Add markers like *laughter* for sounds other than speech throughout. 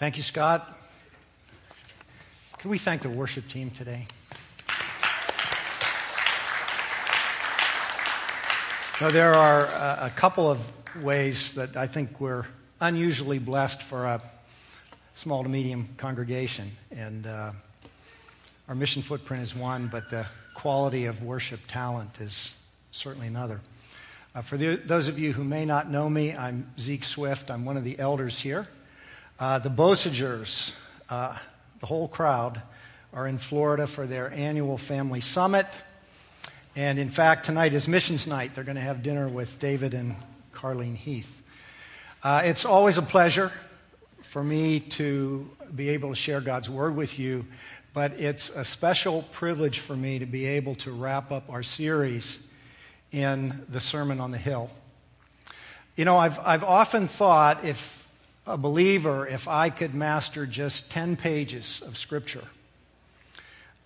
Thank you, Scott. Can we thank the worship team today? So there are a, a couple of ways that I think we're unusually blessed for a small to medium congregation. And uh, our mission footprint is one, but the quality of worship talent is certainly another. Uh, for the, those of you who may not know me, I'm Zeke Swift. I'm one of the elders here. Uh, the Bosagers, uh, the whole crowd, are in Florida for their annual family summit. And in fact, tonight is missions night. They're going to have dinner with David and Carlene Heath. Uh, it's always a pleasure for me to be able to share God's word with you, but it's a special privilege for me to be able to wrap up our series in the Sermon on the Hill. You know, I've, I've often thought if a believer, if I could master just 10 pages of Scripture,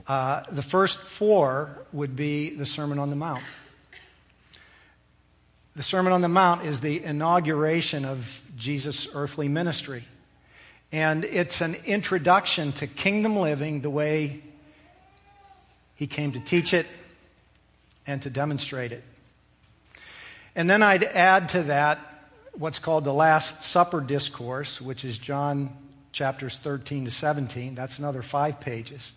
uh, the first four would be the Sermon on the Mount. The Sermon on the Mount is the inauguration of Jesus' earthly ministry. And it's an introduction to kingdom living the way he came to teach it and to demonstrate it. And then I'd add to that what's called the Last Supper Discourse, which is John chapters 13 to 17. That's another five pages.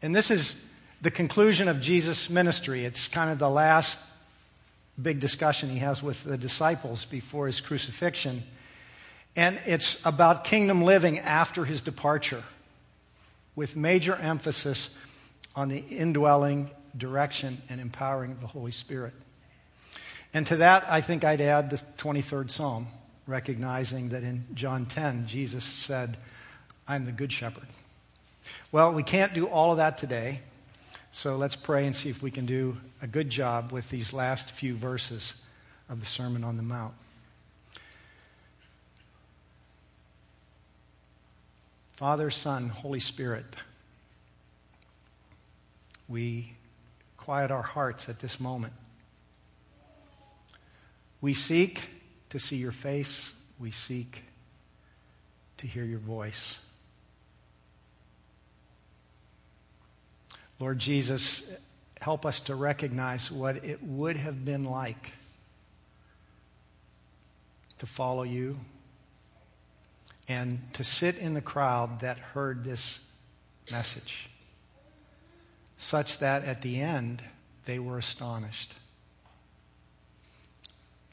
And this is the conclusion of Jesus' ministry. It's kind of the last big discussion he has with the disciples before his crucifixion. And it's about kingdom living after his departure, with major emphasis on the indwelling, direction, and empowering of the Holy Spirit. And to that, I think I'd add the 23rd Psalm, recognizing that in John 10, Jesus said, I'm the Good Shepherd. Well, we can't do all of that today, so let's pray and see if we can do a good job with these last few verses of the Sermon on the Mount. Father, Son, Holy Spirit, we quiet our hearts at this moment we seek to see your face. We seek to hear your voice. Lord Jesus, help us to recognize what it would have been like to follow you and to sit in the crowd that heard this message, such that at the end they were astonished.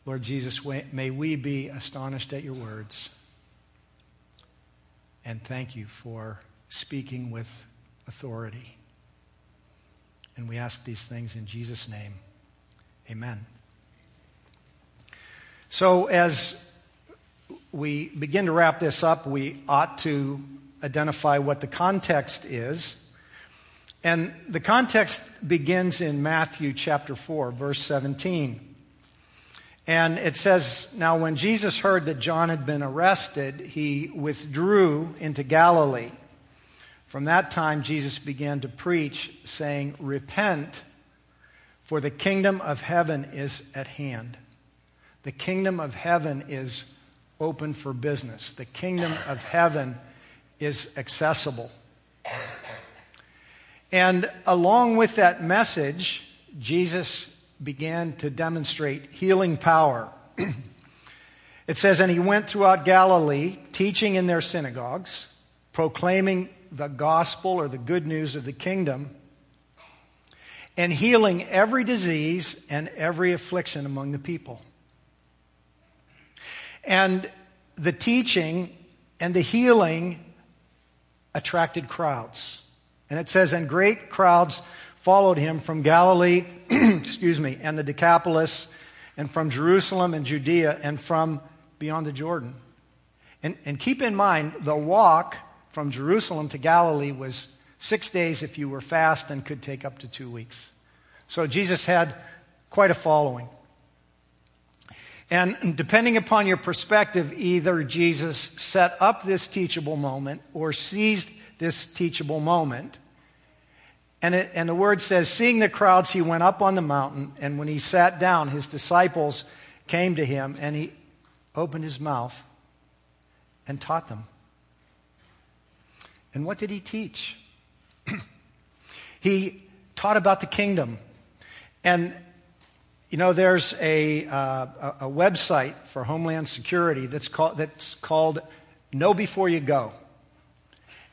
Lord Jesus, may we be astonished at your words. And thank you for speaking with authority. And we ask these things in Jesus' name. Amen. So, as we begin to wrap this up, we ought to identify what the context is. And the context begins in Matthew chapter 4, verse 17. And it says, Now when Jesus heard that John had been arrested, he withdrew into Galilee. From that time, Jesus began to preach, saying, Repent, for the kingdom of heaven is at hand. The kingdom of heaven is open for business. The kingdom of heaven is accessible. And along with that message, Jesus began to demonstrate healing power. *clears throat* it says, And he went throughout Galilee, teaching in their synagogues, proclaiming the gospel or the good news of the kingdom, and healing every disease and every affliction among the people. And the teaching and the healing attracted crowds. And it says, and great crowds followed him from Galilee, *clears throat* excuse me, and the Decapolis, and from Jerusalem and Judea, and from beyond the Jordan. And, and keep in mind, the walk from Jerusalem to Galilee was six days if you were fast and could take up to two weeks. So Jesus had quite a following. And depending upon your perspective, either Jesus set up this teachable moment or seized this teachable moment and, it, and the word says, seeing the crowds, he went up on the mountain, and when he sat down, his disciples came to him, and he opened his mouth and taught them. And what did he teach? *clears throat* he taught about the kingdom. And, you know, there's a, uh, a, website for Homeland Security that's called, that's called Know Before You Go.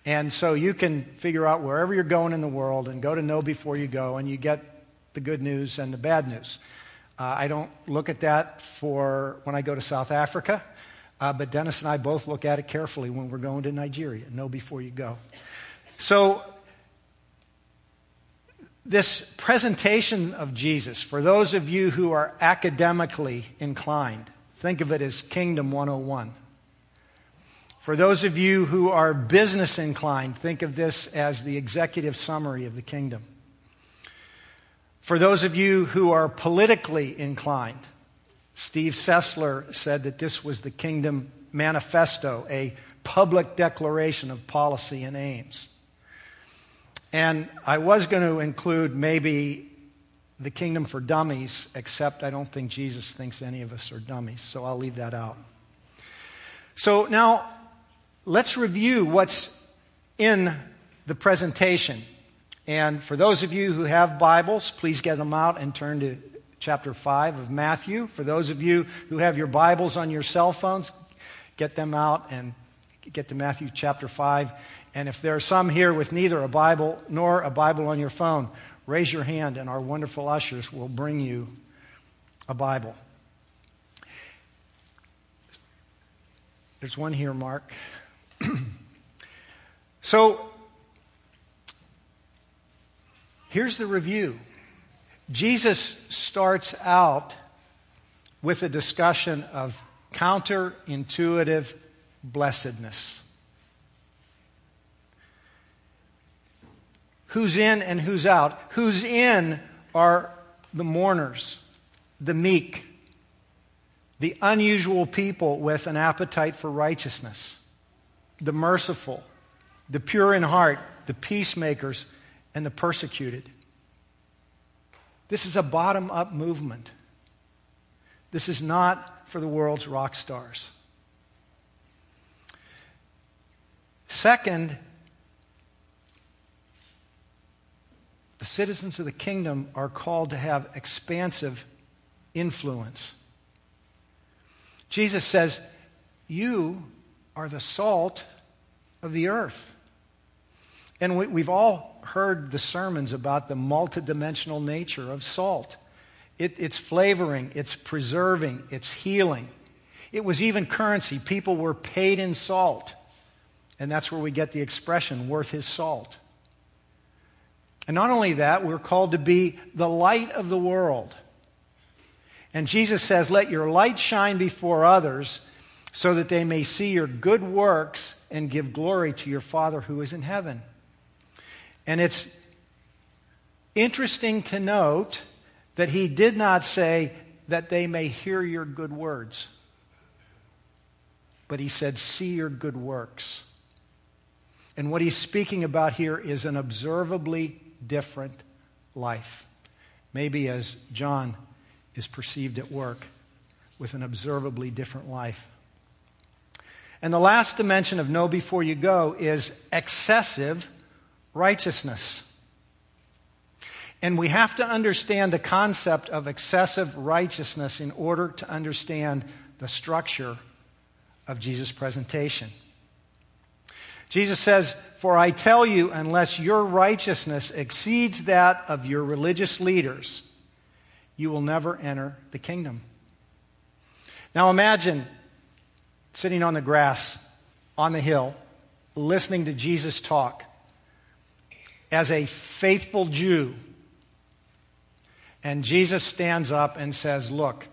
And so you can figure out wherever you're going in the world and go to Know Before You Go, and you get the good news and the bad news. Uh, I don't look at that for when I go to South Africa, uh, but Dennis and I both look at it carefully when we're going to Nigeria. Know before you go. So, this presentation of Jesus, for those of you who are academically inclined, think of it as Kingdom 101. For those of you who are business inclined, think of this as the executive summary of the kingdom. For those of you who are politically inclined, Steve Sessler said that this was the Kingdom Manifesto, a public declaration of policy and aims. And I was going to include maybe the kingdom for dummies, except I don't think Jesus thinks any of us are dummies, so I'll leave that out. So now let's review what's in the presentation. And for those of you who have Bibles, please get them out and turn to chapter 5 of Matthew. For those of you who have your Bibles on your cell phones, get them out and get to Matthew chapter 5. And if there are some here with neither a Bible nor a Bible on your phone, raise your hand and our wonderful ushers will bring you a Bible. There's one here, Mark. *clears throat* so, Here's the review Jesus starts out with a discussion of counterintuitive blessedness. Who's in and who's out? Who's in are the mourners, the meek, the unusual people with an appetite for righteousness, the merciful, the pure in heart, the peacemakers, and the persecuted. This is a bottom up movement. This is not for the world's rock stars. Second, the citizens of the kingdom are called to have expansive influence. Jesus says, You are the salt of the earth. And we, have all heard the sermons about the multidimensional nature of salt. It, it's flavoring, it's preserving, it's healing. It was even currency. People were paid in salt. And that's where we get the expression, worth his salt. And not only that, we're called to be the light of the world. And Jesus says, Let your light shine before others so that they may see your good works and give glory to your Father who is in heaven. And it's interesting to note that he did not say that they may hear your good words, but he said, see your good works. And what he's speaking about here is an observably different life. Maybe as John is perceived at work with an observably different life. And the last dimension of know before you go is excessive righteousness. And we have to understand the concept of excessive righteousness in order to understand the structure of Jesus' presentation. Jesus says, For I tell you, unless your righteousness exceeds that of your religious leaders, you will never enter the kingdom. Now imagine sitting on the grass on the hill, listening to Jesus talk as a faithful Jew. And Jesus stands up and says, Look,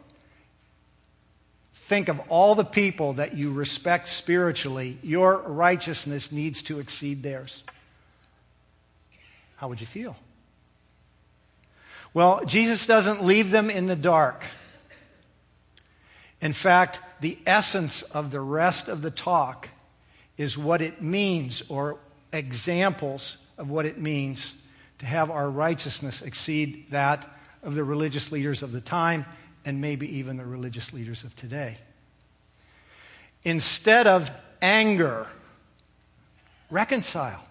think of all the people that you respect spiritually. Your righteousness needs to exceed theirs. How would you feel? Well, Jesus doesn't leave them in the dark. In fact, the essence of the rest of the talk is what it means or examples of what it means to have our righteousness exceed that of the religious leaders of the time and maybe even the religious leaders of today. Instead of anger, reconcile.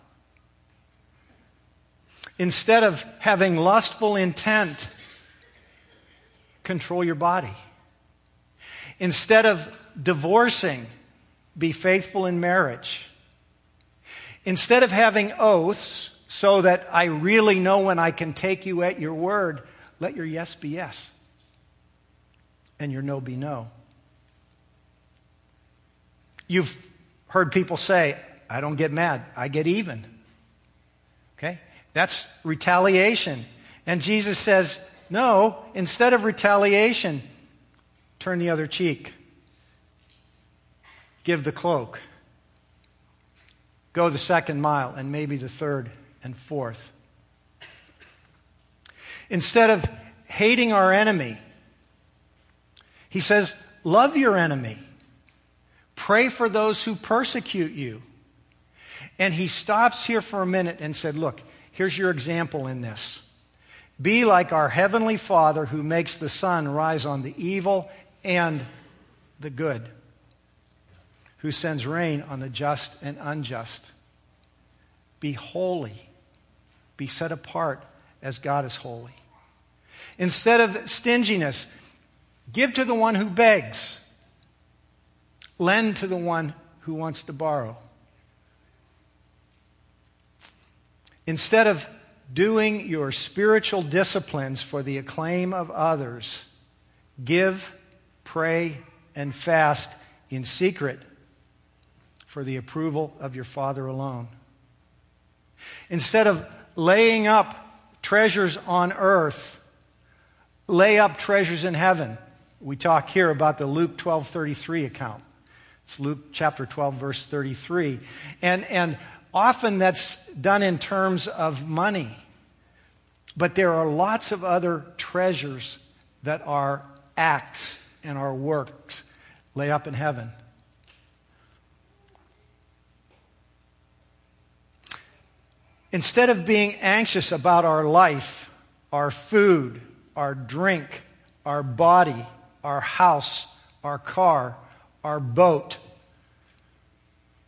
Instead of having lustful intent, control your body. Instead of divorcing, be faithful in marriage. Instead of having oaths so that I really know when I can take you at your word, let your yes be yes and your no be no. You've heard people say, I don't get mad, I get even. Okay? That's retaliation. And Jesus says, no, instead of retaliation, turn the other cheek. Give the cloak. Go the second mile and maybe the third and fourth. Instead of hating our enemy, he says, Love your enemy. Pray for those who persecute you. And he stops here for a minute and said, Look, here's your example in this. Be like our heavenly Father who makes the sun rise on the evil and the good, who sends rain on the just and unjust. Be holy, be set apart as God is holy. Instead of stinginess, give to the one who begs, lend to the one who wants to borrow. Instead of doing your spiritual disciplines for the acclaim of others, give, pray, and fast in secret for the approval of your Father alone. Instead of laying up treasures on earth, lay up treasures in heaven. We talk here about the Luke 12:33 account. It's Luke chapter 12 verse 33. And and often that's done in terms of money. But there are lots of other treasures that are acts and our works lay up in heaven. Instead of being anxious about our life, our food, our drink, our body, our house, our car, our boat,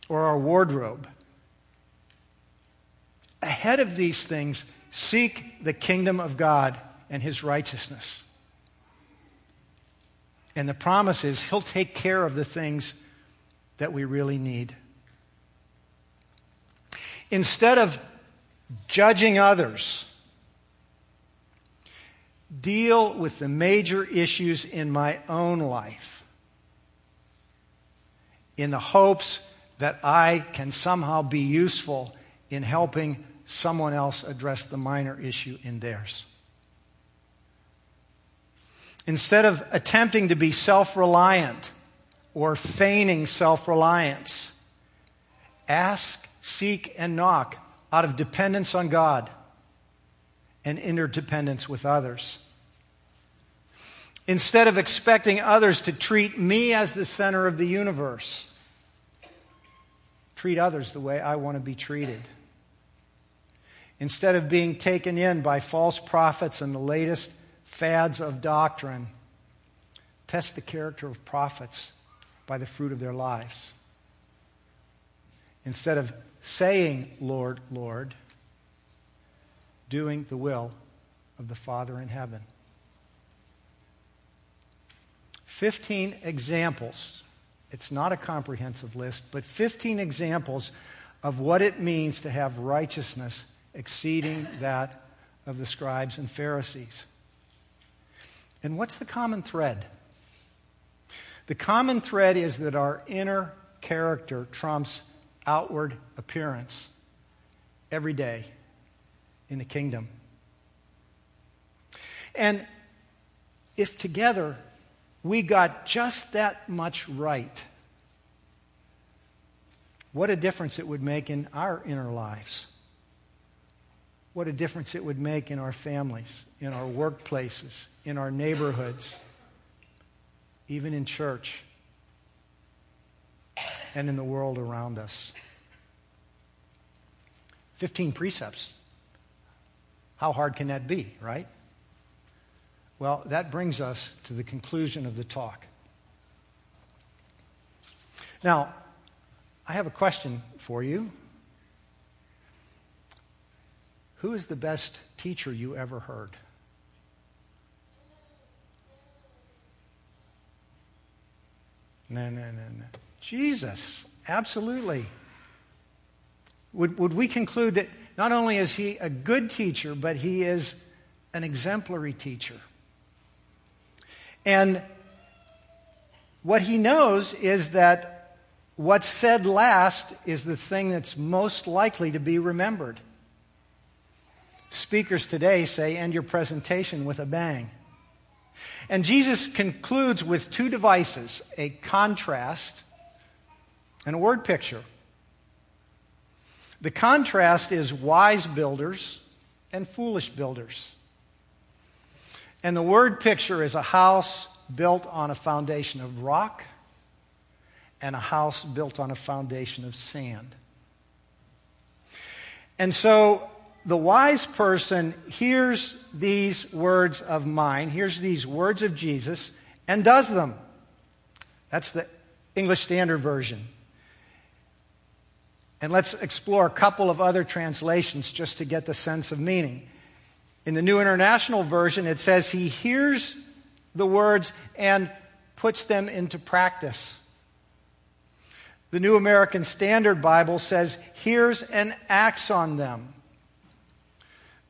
or our wardrobe, ahead of these things, seek the kingdom of God and his righteousness. And the promise is he'll take care of the things that we really need. Instead of judging others, deal with the major issues in my own life in the hopes that I can somehow be useful in helping someone else address the minor issue in theirs. Instead of attempting to be self reliant or feigning self reliance, ask, seek, and knock out of dependence on God and interdependence with others. Instead of expecting others to treat me as the center of the universe, treat others the way I want to be treated. Instead of being taken in by false prophets and the latest fads of doctrine, test the character of prophets by the fruit of their lives. Instead of saying, Lord, Lord, doing the will of the Father in heaven. 15 examples. It's not a comprehensive list, but 15 examples of what it means to have righteousness exceeding that of the scribes and Pharisees. And what's the common thread? The common thread is that our inner character trumps outward appearance every day in the kingdom. And if together we got just that much right, what a difference it would make in our inner lives. What a difference it would make in our families, in our workplaces, in our neighborhoods, even in church and in the world around us. 15 precepts. How hard can that be, right? Well, that brings us to the conclusion of the talk. Now, I have a question for you. Who is the best teacher you ever heard? No, no, no, no. Jesus, absolutely. Would, would we conclude that not only is he a good teacher, but he is an exemplary teacher? And what he knows is that what's said last is the thing that's most likely to be remembered. Speakers today say, end your presentation with a bang. And Jesus concludes with two devices a contrast and a word picture. The contrast is wise builders and foolish builders. And the word picture is a house built on a foundation of rock and a house built on a foundation of sand. And so the wise person hears these words of mine, hears these words of Jesus, and does them. That's the English Standard Version. And let's explore a couple of other translations just to get the sense of meaning. In the New International Version, it says, He hears the words and puts them into practice. The New American Standard Bible says, hears and acts on them.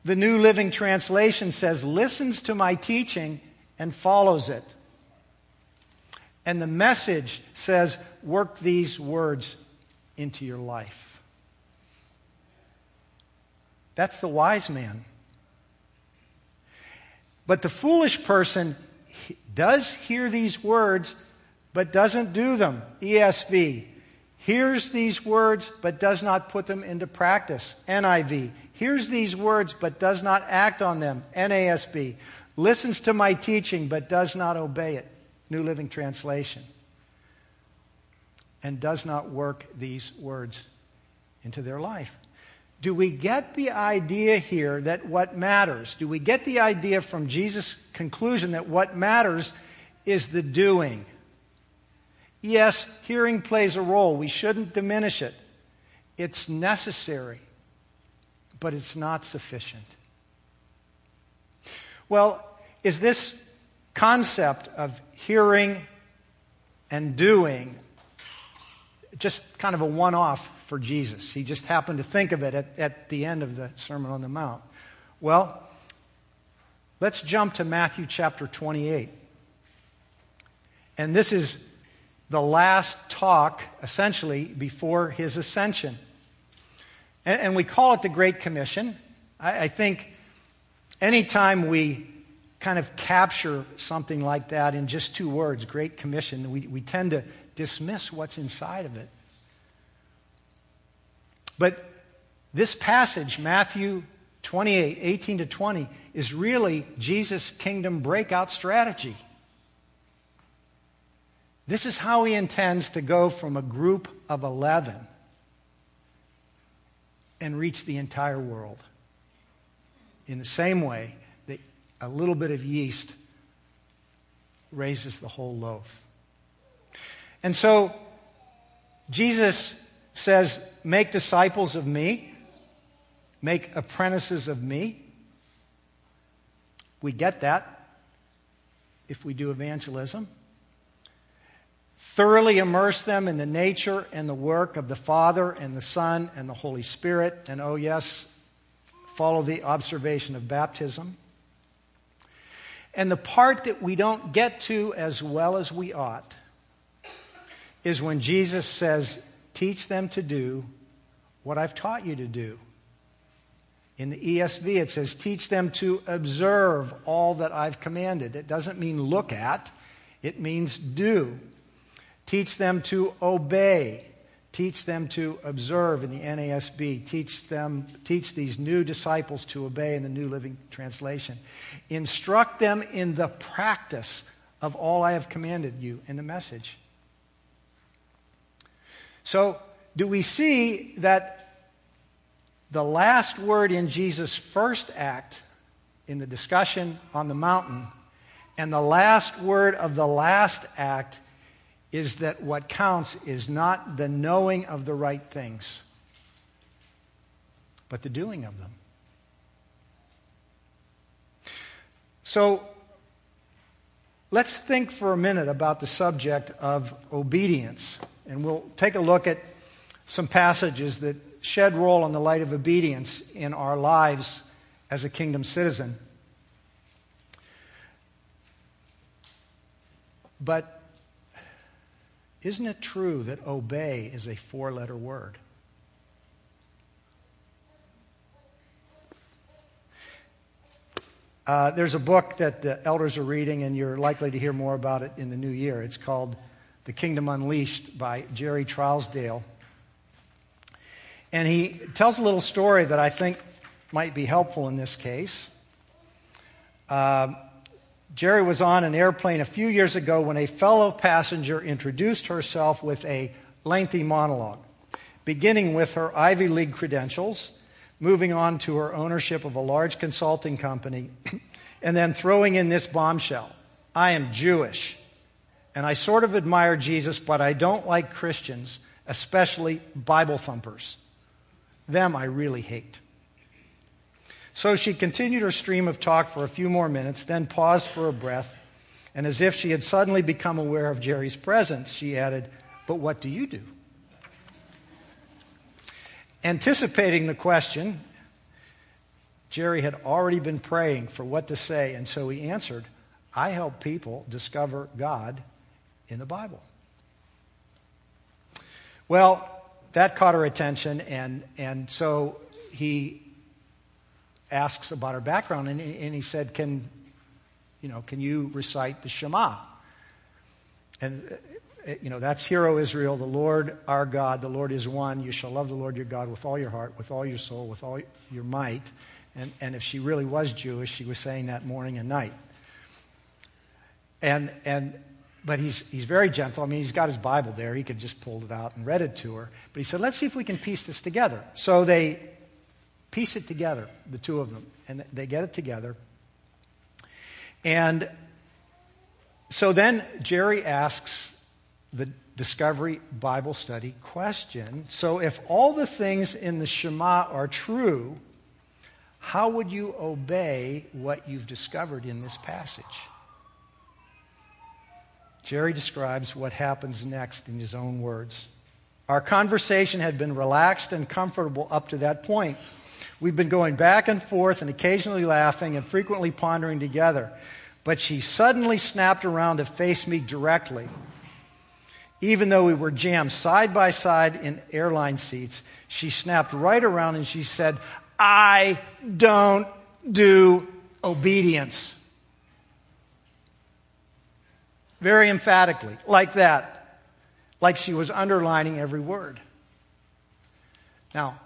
The New Living Translation says, listens to my teaching and follows it. And the message says, work these words into your life. That's the wise man. But the foolish person does hear these words, but doesn't do them. ESV. Hears these words, but does not put them into practice. NIV hears these words but does not act on them. NASB. Listens to my teaching but does not obey it. New Living Translation. And does not work these words into their life. Do we get the idea here that what matters? Do we get the idea from Jesus' conclusion that what matters is the doing? Yes, hearing plays a role. We shouldn't diminish it. It's necessary but it's not sufficient. Well, is this concept of hearing and doing just kind of a one off for Jesus? He just happened to think of it at, at the end of the Sermon on the Mount. Well, let's jump to Matthew chapter 28. And this is the last talk, essentially, before his ascension. And, and we call it the Great Commission. I, I think anytime we kind of capture something like that in just two words, Great Commission, we, we tend to dismiss what's inside of it. But this passage, Matthew 28, 18 to 20, is really Jesus' kingdom breakout strategy. This is how he intends to go from a group of 11 and reach the entire world. In the same way that a little bit of yeast raises the whole loaf. And so Jesus says, Make disciples of me, make apprentices of me. We get that if we do evangelism thoroughly immerse them in the nature and the work of the Father and the Son and the Holy Spirit. And oh, yes, follow the observation of baptism. And the part that we don't get to as well as we ought is when Jesus says, Teach them to do what I've taught you to do. In the ESV, it says, Teach them to observe all that I've commanded. It doesn't mean look at, it means do. Teach them to obey. Teach them to observe in the NASB. Teach them, teach these new disciples to obey in the New Living Translation. Instruct them in the practice of all I have commanded you in the message. So, do we see that the last word in Jesus' first act in the discussion on the mountain and the last word of the last act is that what counts is not the knowing of the right things, but the doing of them. So let's think for a minute about the subject of obedience. And we'll take a look at some passages that shed role in the light of obedience in our lives as a kingdom citizen. But isn't it true that obey is a four letter word? Uh, there's a book that the elders are reading, and you're likely to hear more about it in the new year. It's called The Kingdom Unleashed by Jerry Trousdale. And he tells a little story that I think might be helpful in this case. Uh, Jerry was on an airplane a few years ago when a fellow passenger introduced herself with a lengthy monologue, beginning with her Ivy League credentials moving on to her ownership of a large consulting company, *clears throat* and then throwing in this bombshell I am Jewish, and I sort of admire Jesus, but I don't like Christians, especially Bible thumpers. Them I really hate. So she continued her stream of talk for a few more minutes, then paused for a breath, and as if she had suddenly become aware of Jerry's presence, she added, But what do you do? Anticipating the question, Jerry had already been praying for what to say, and so he answered, I help people discover God in the Bible. Well, that caught her attention, and, and so he asks about her background, and, and he said, Can, you know, can you recite the Shema? And uh, you know, that's Hear O Israel, the Lord our God, the Lord is one. You shall love the Lord your God with all your heart, with all your soul, with all your might. And, and if she really was Jewish, she was saying that morning and night. And, and, but he's, he's very gentle. I mean, he's got his Bible there. He could just pulled it out and read it to her. But he said, let's see if we can piece this together. So they piece it together, the two of them, and they get it together. And so then Jerry asks the Discovery Bible Study question. So, if all the things in the Shema are true, how would you obey what you've discovered in this passage? Jerry describes what happens next in his own words. Our conversation had been relaxed and comfortable up to that point. We've been going back and forth and occasionally laughing and frequently pondering together. But she suddenly snapped around to face me directly even though we were jammed side by side in airline seats, she snapped right around and she said, I don't do obedience. Very emphatically, like that, like she was underlining every word. Now,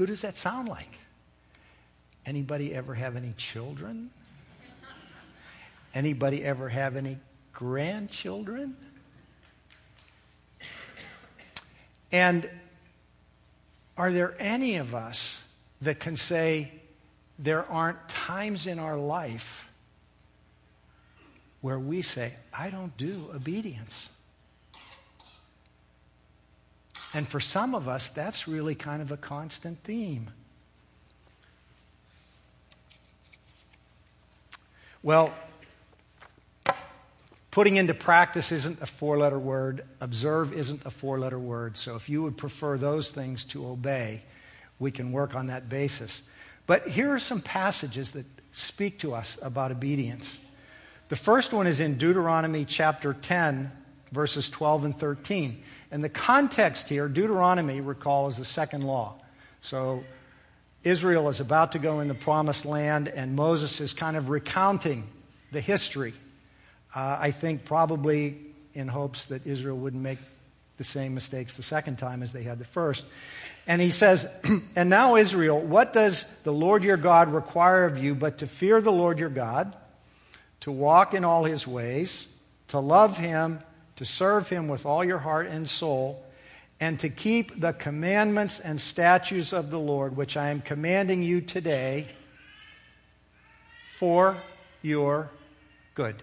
who does that sound like? Anybody ever have any children? Anybody ever have any grandchildren? And are there any of us that can say there aren't times in our life where we say, I don't do obedience? And for some of us, that's really kind of a constant theme. Well, Putting into practice isn't a four letter word. Observe isn't a four letter word. So if you would prefer those things to obey, we can work on that basis. But here are some passages that speak to us about obedience. The first one is in Deuteronomy chapter 10, verses 12 and 13. And the context here, Deuteronomy, recall, is the second law. So Israel is about to go in the promised land, and Moses is kind of recounting the history uh, I think probably in hopes that Israel wouldn't make the same mistakes the second time as they had the first. And he says, *clears throat* And now, Israel, what does the Lord your God require of you but to fear the Lord your God, to walk in all his ways, to love him, to serve him with all your heart and soul, and to keep the commandments and statutes of the Lord, which I am commanding you today for your good.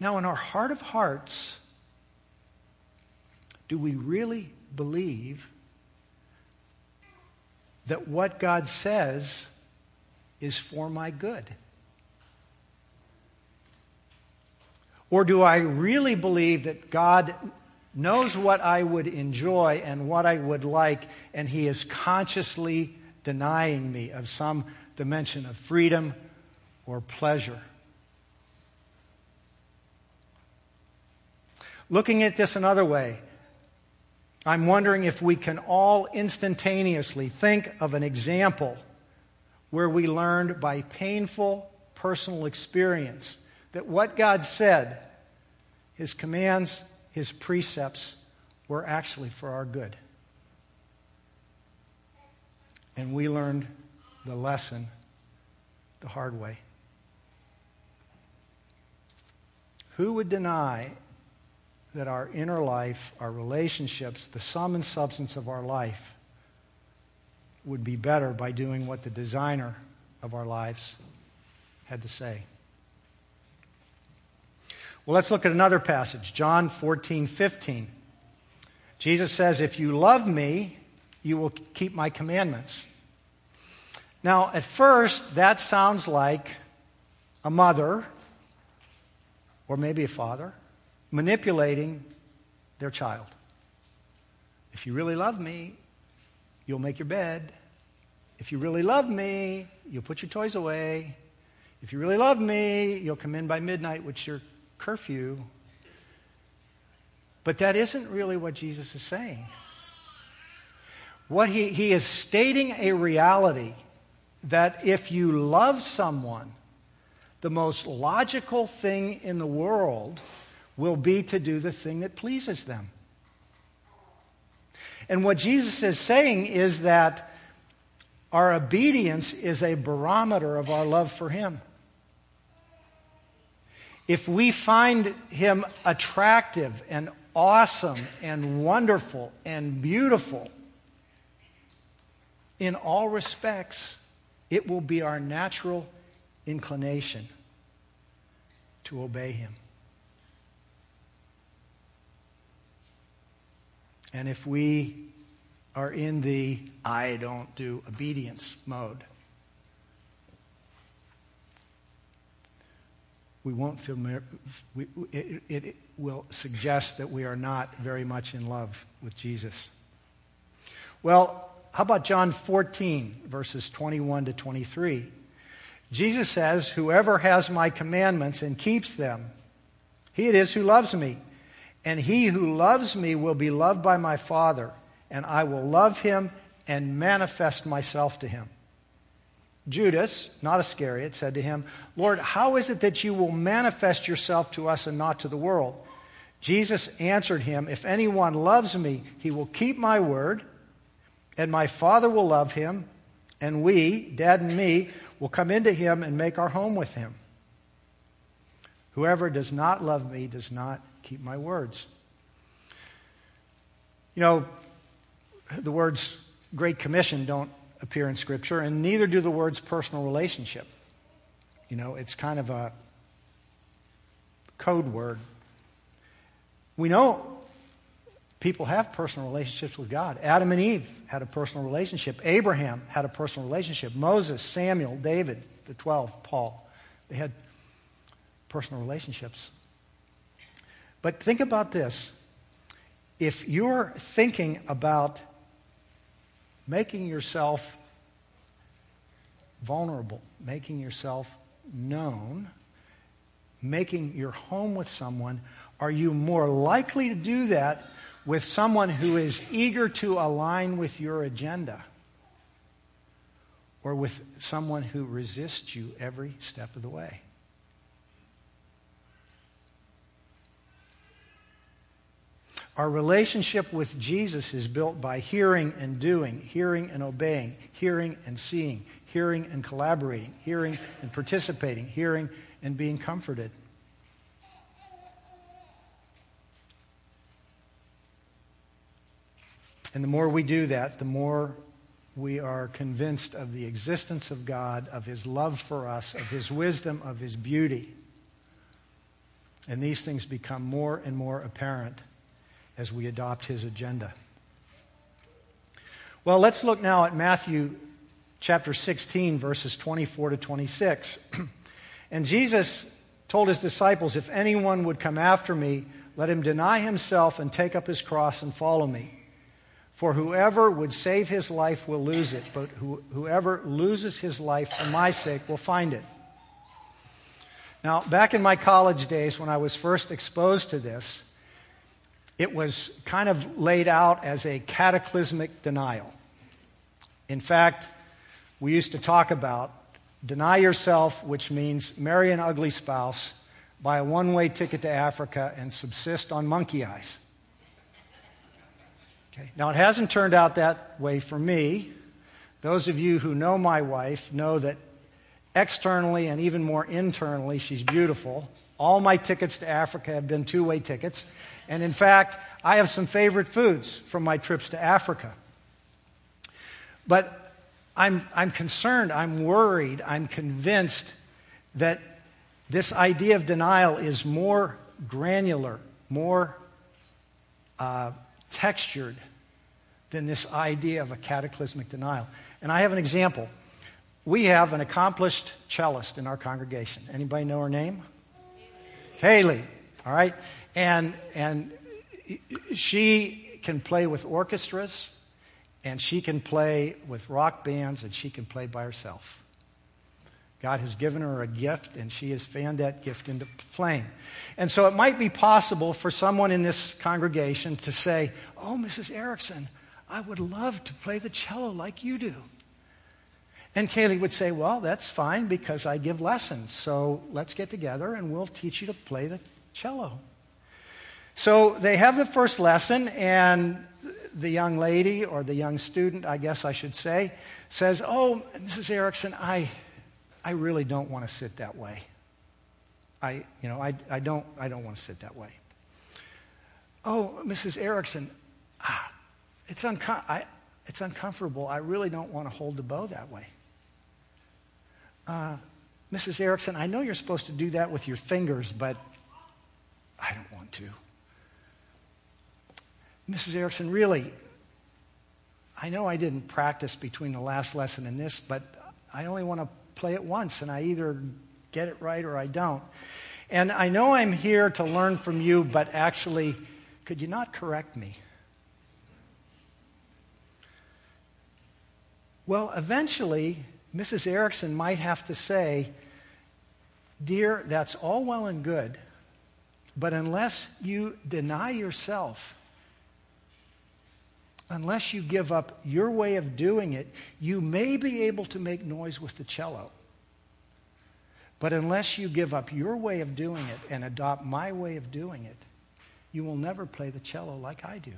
Now, in our heart of hearts, do we really believe that what God says is for my good? Or do I really believe that God knows what I would enjoy and what I would like, and He is consciously denying me of some dimension of freedom or pleasure? Looking at this another way, I'm wondering if we can all instantaneously think of an example where we learned by painful personal experience that what God said, His commands, His precepts, were actually for our good. And we learned the lesson the hard way. Who would deny that our inner life, our relationships, the sum and substance of our life would be better by doing what the designer of our lives had to say. Well, let's look at another passage, John 14, 15. Jesus says, If you love me, you will keep my commandments. Now, at first, that sounds like a mother, or maybe a father, manipulating their child. If you really love me, you'll make your bed. If you really love me, you'll put your toys away. If you really love me, you'll come in by midnight, which your curfew. But that isn't really what Jesus is saying. What he, he is stating a reality that if you love someone, the most logical thing in the world will be to do the thing that pleases them. And what Jesus is saying is that our obedience is a barometer of our love for Him. If we find Him attractive and awesome and wonderful and beautiful in all respects, it will be our natural inclination to obey Him. And if we are in the I don't do obedience mode, we won't feel, we, it, it will suggest that we are not very much in love with Jesus. Well, how about John 14, verses 21 to 23? Jesus says, Whoever has my commandments and keeps them, he it is who loves me. And he who loves me will be loved by my Father, and I will love him and manifest myself to him. Judas, not Iscariot, said to him, Lord, how is it that you will manifest yourself to us and not to the world? Jesus answered him, If anyone loves me, he will keep my word, and my Father will love him, and we, Dad and me, will come into him and make our home with him. Whoever does not love me does not keep my words. You know, the words Great Commission don't appear in Scripture, and neither do the words personal relationship. You know, it's kind of a code word. We know people have personal relationships with God. Adam and Eve had a personal relationship. Abraham had a personal relationship. Moses, Samuel, David, the 12, Paul. They had personal relationships. But think about this. If you're thinking about making yourself vulnerable, making yourself known, making your home with someone, are you more likely to do that with someone who is eager to align with your agenda? Or with someone who resists you every step of the way? Our relationship with Jesus is built by hearing and doing, hearing and obeying, hearing and seeing, hearing and collaborating, hearing and participating, hearing and being comforted. And the more we do that, the more we are convinced of the existence of God, of His love for us, of His wisdom, of His beauty. And these things become more and more apparent as we adopt his agenda. Well, let's look now at Matthew chapter 16, verses 24 to 26. *clears throat* and Jesus told his disciples, If anyone would come after me, let him deny himself and take up his cross and follow me. For whoever would save his life will lose it, but whoever loses his life for my sake will find it. Now, back in my college days when I was first exposed to this, it was kind of laid out as a cataclysmic denial. In fact, we used to talk about deny yourself, which means marry an ugly spouse, buy a one way ticket to Africa, and subsist on monkey eyes. Okay. Now, it hasn't turned out that way for me. Those of you who know my wife know that externally and even more internally, she's beautiful. All my tickets to Africa have been two way tickets. And in fact, I have some favorite foods from my trips to Africa. But I'm, I'm concerned, I'm worried, I'm convinced that this idea of denial is more granular, more uh, textured than this idea of a cataclysmic denial. And I have an example. We have an accomplished cellist in our congregation. Anybody know her name? Haley. All right. And, and she can play with orchestras and she can play with rock bands and she can play by herself. God has given her a gift, and she has fanned that gift into flame. And so it might be possible for someone in this congregation to say, Oh, Mrs. Erickson, I would love to play the cello like you do. And Kaylee would say, Well, that's fine because I give lessons. So let's get together and we'll teach you to play the cello. So they have the first lesson, and the young lady or the young student, I guess I should say, says, Oh, Mrs. Erickson, I, I really don't want to sit that way. I, you know, I, I, don't, I don't want to sit that way. Oh, Mrs. Erickson, ah, it's, unco- I, it's uncomfortable. I really don't want to hold the bow that way. Uh, Mrs. Erickson, I know you're supposed to do that with your fingers, but I don't want to. Mrs. Erickson, really, I know I didn't practice between the last lesson and this, but I only want to play it once, and I either get it right or I don't. And I know I'm here to learn from you, but actually, could you not correct me? Well, eventually, Mrs. Erickson might have to say, Dear, that's all well and good, but unless you deny yourself unless you give up your way of doing it, you may be able to make noise with the cello. But unless you give up your way of doing it and adopt my way of doing it, you will never play the cello like I do.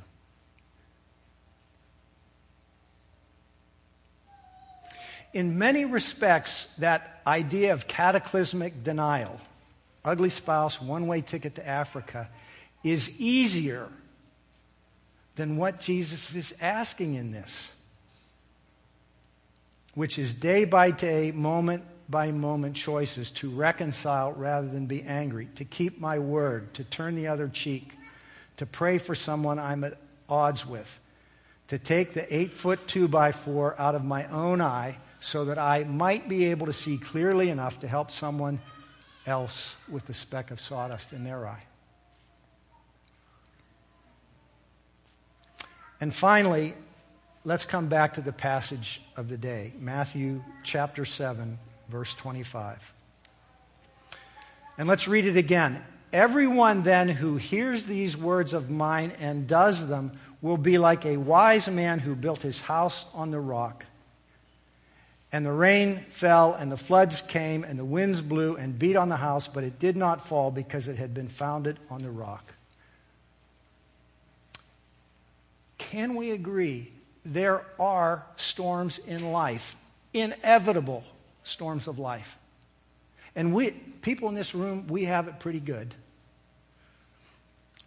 In many respects, that idea of cataclysmic denial, ugly spouse, one way ticket to Africa, is easier than what Jesus is asking in this, which is day by day, moment by moment choices to reconcile rather than be angry, to keep my word, to turn the other cheek, to pray for someone I'm at odds with, to take the eight foot two by four out of my own eye so that I might be able to see clearly enough to help someone else with the speck of sawdust in their eye. And finally, let's come back to the passage of the day Matthew chapter 7, verse 25. And let's read it again. Everyone then who hears these words of mine and does them will be like a wise man who built his house on the rock. And the rain fell, and the floods came, and the winds blew and beat on the house, but it did not fall because it had been founded on the rock. Can we agree there are storms in life, inevitable storms of life? And we, people in this room, we have it pretty good.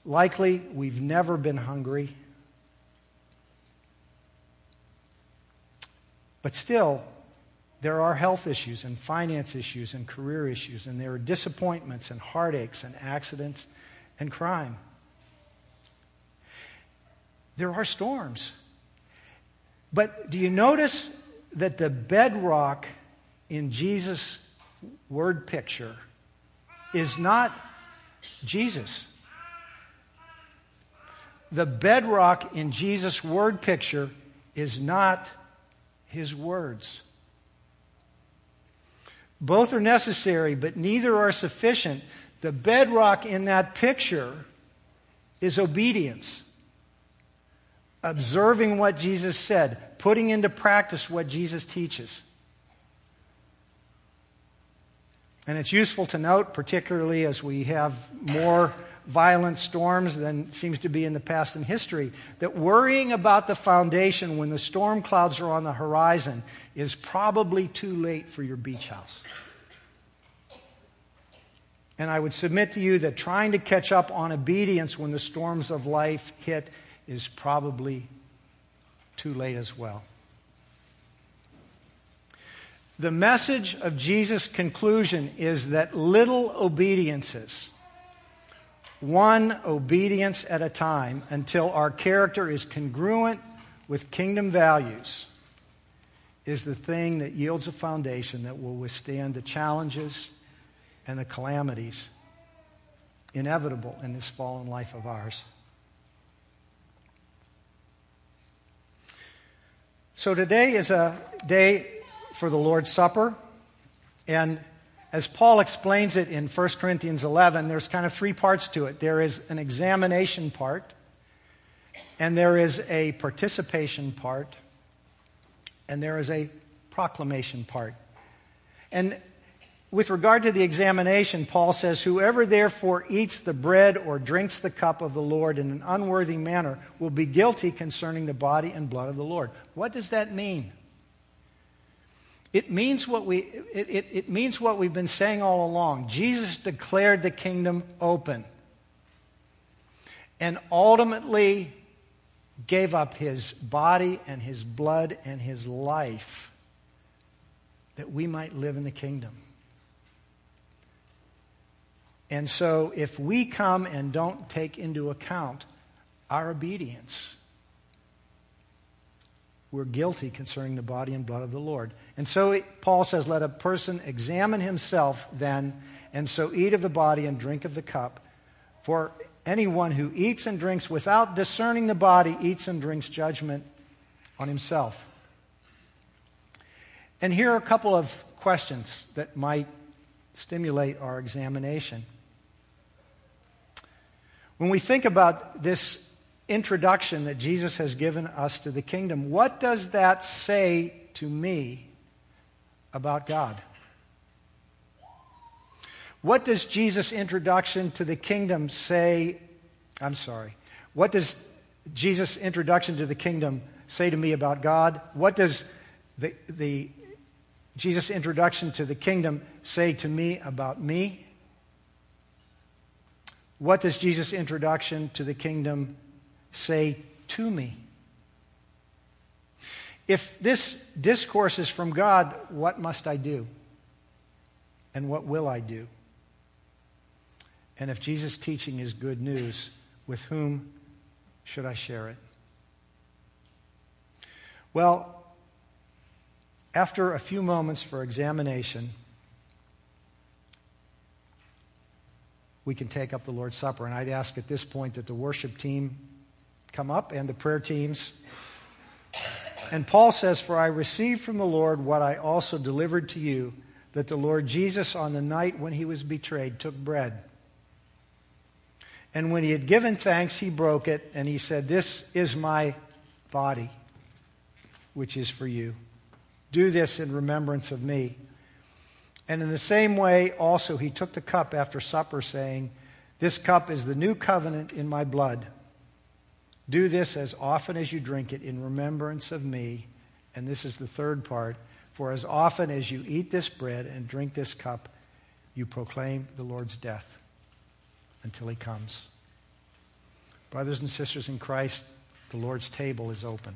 Likely, we've never been hungry. But still, there are health issues and finance issues and career issues, and there are disappointments and heartaches and accidents and crime. There are storms. But do you notice that the bedrock in Jesus' word picture is not Jesus? The bedrock in Jesus' word picture is not his words. Both are necessary, but neither are sufficient. The bedrock in that picture is obedience. Observing what Jesus said, putting into practice what Jesus teaches. And it's useful to note, particularly as we have more violent storms than seems to be in the past in history, that worrying about the foundation when the storm clouds are on the horizon is probably too late for your beach house. And I would submit to you that trying to catch up on obedience when the storms of life hit is probably too late as well. The message of Jesus' conclusion is that little obediences, one obedience at a time until our character is congruent with kingdom values, is the thing that yields a foundation that will withstand the challenges and the calamities inevitable in this fallen life of ours. So today is a day for the Lord's Supper. And as Paul explains it in 1 Corinthians 11, there's kind of three parts to it there is an examination part, and there is a participation part, and there is a proclamation part. And with regard to the examination, Paul says, Whoever therefore eats the bread or drinks the cup of the Lord in an unworthy manner will be guilty concerning the body and blood of the Lord. What does that mean? It means what, we, it, it, it means what we've been saying all along. Jesus declared the kingdom open and ultimately gave up his body and his blood and his life that we might live in the kingdom. And so, if we come and don't take into account our obedience, we're guilty concerning the body and blood of the Lord. And so, Paul says, Let a person examine himself then, and so eat of the body and drink of the cup. For anyone who eats and drinks without discerning the body eats and drinks judgment on himself. And here are a couple of questions that might stimulate our examination. When we think about this introduction that Jesus has given us to the kingdom, what does that say to me about God? What does Jesus' introduction to the kingdom say? I'm sorry. What does Jesus' introduction to the kingdom say to me about God? What does the, the Jesus' introduction to the kingdom say to me about me? What does Jesus' introduction to the kingdom say to me? If this discourse is from God, what must I do? And what will I do? And if Jesus' teaching is good news, with whom should I share it? Well, after a few moments for examination, we can take up the Lord's Supper. And I'd ask at this point that the worship team come up and the prayer teams. And Paul says, For I received from the Lord what I also delivered to you, that the Lord Jesus, on the night when he was betrayed, took bread. And when he had given thanks, he broke it, and he said, This is my body, which is for you. Do this in remembrance of me. And in the same way, also, he took the cup after supper, saying, This cup is the new covenant in my blood. Do this as often as you drink it in remembrance of me. And this is the third part. For as often as you eat this bread and drink this cup, you proclaim the Lord's death until he comes. Brothers and sisters in Christ, the Lord's table is open.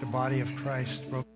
The body of Christ broke.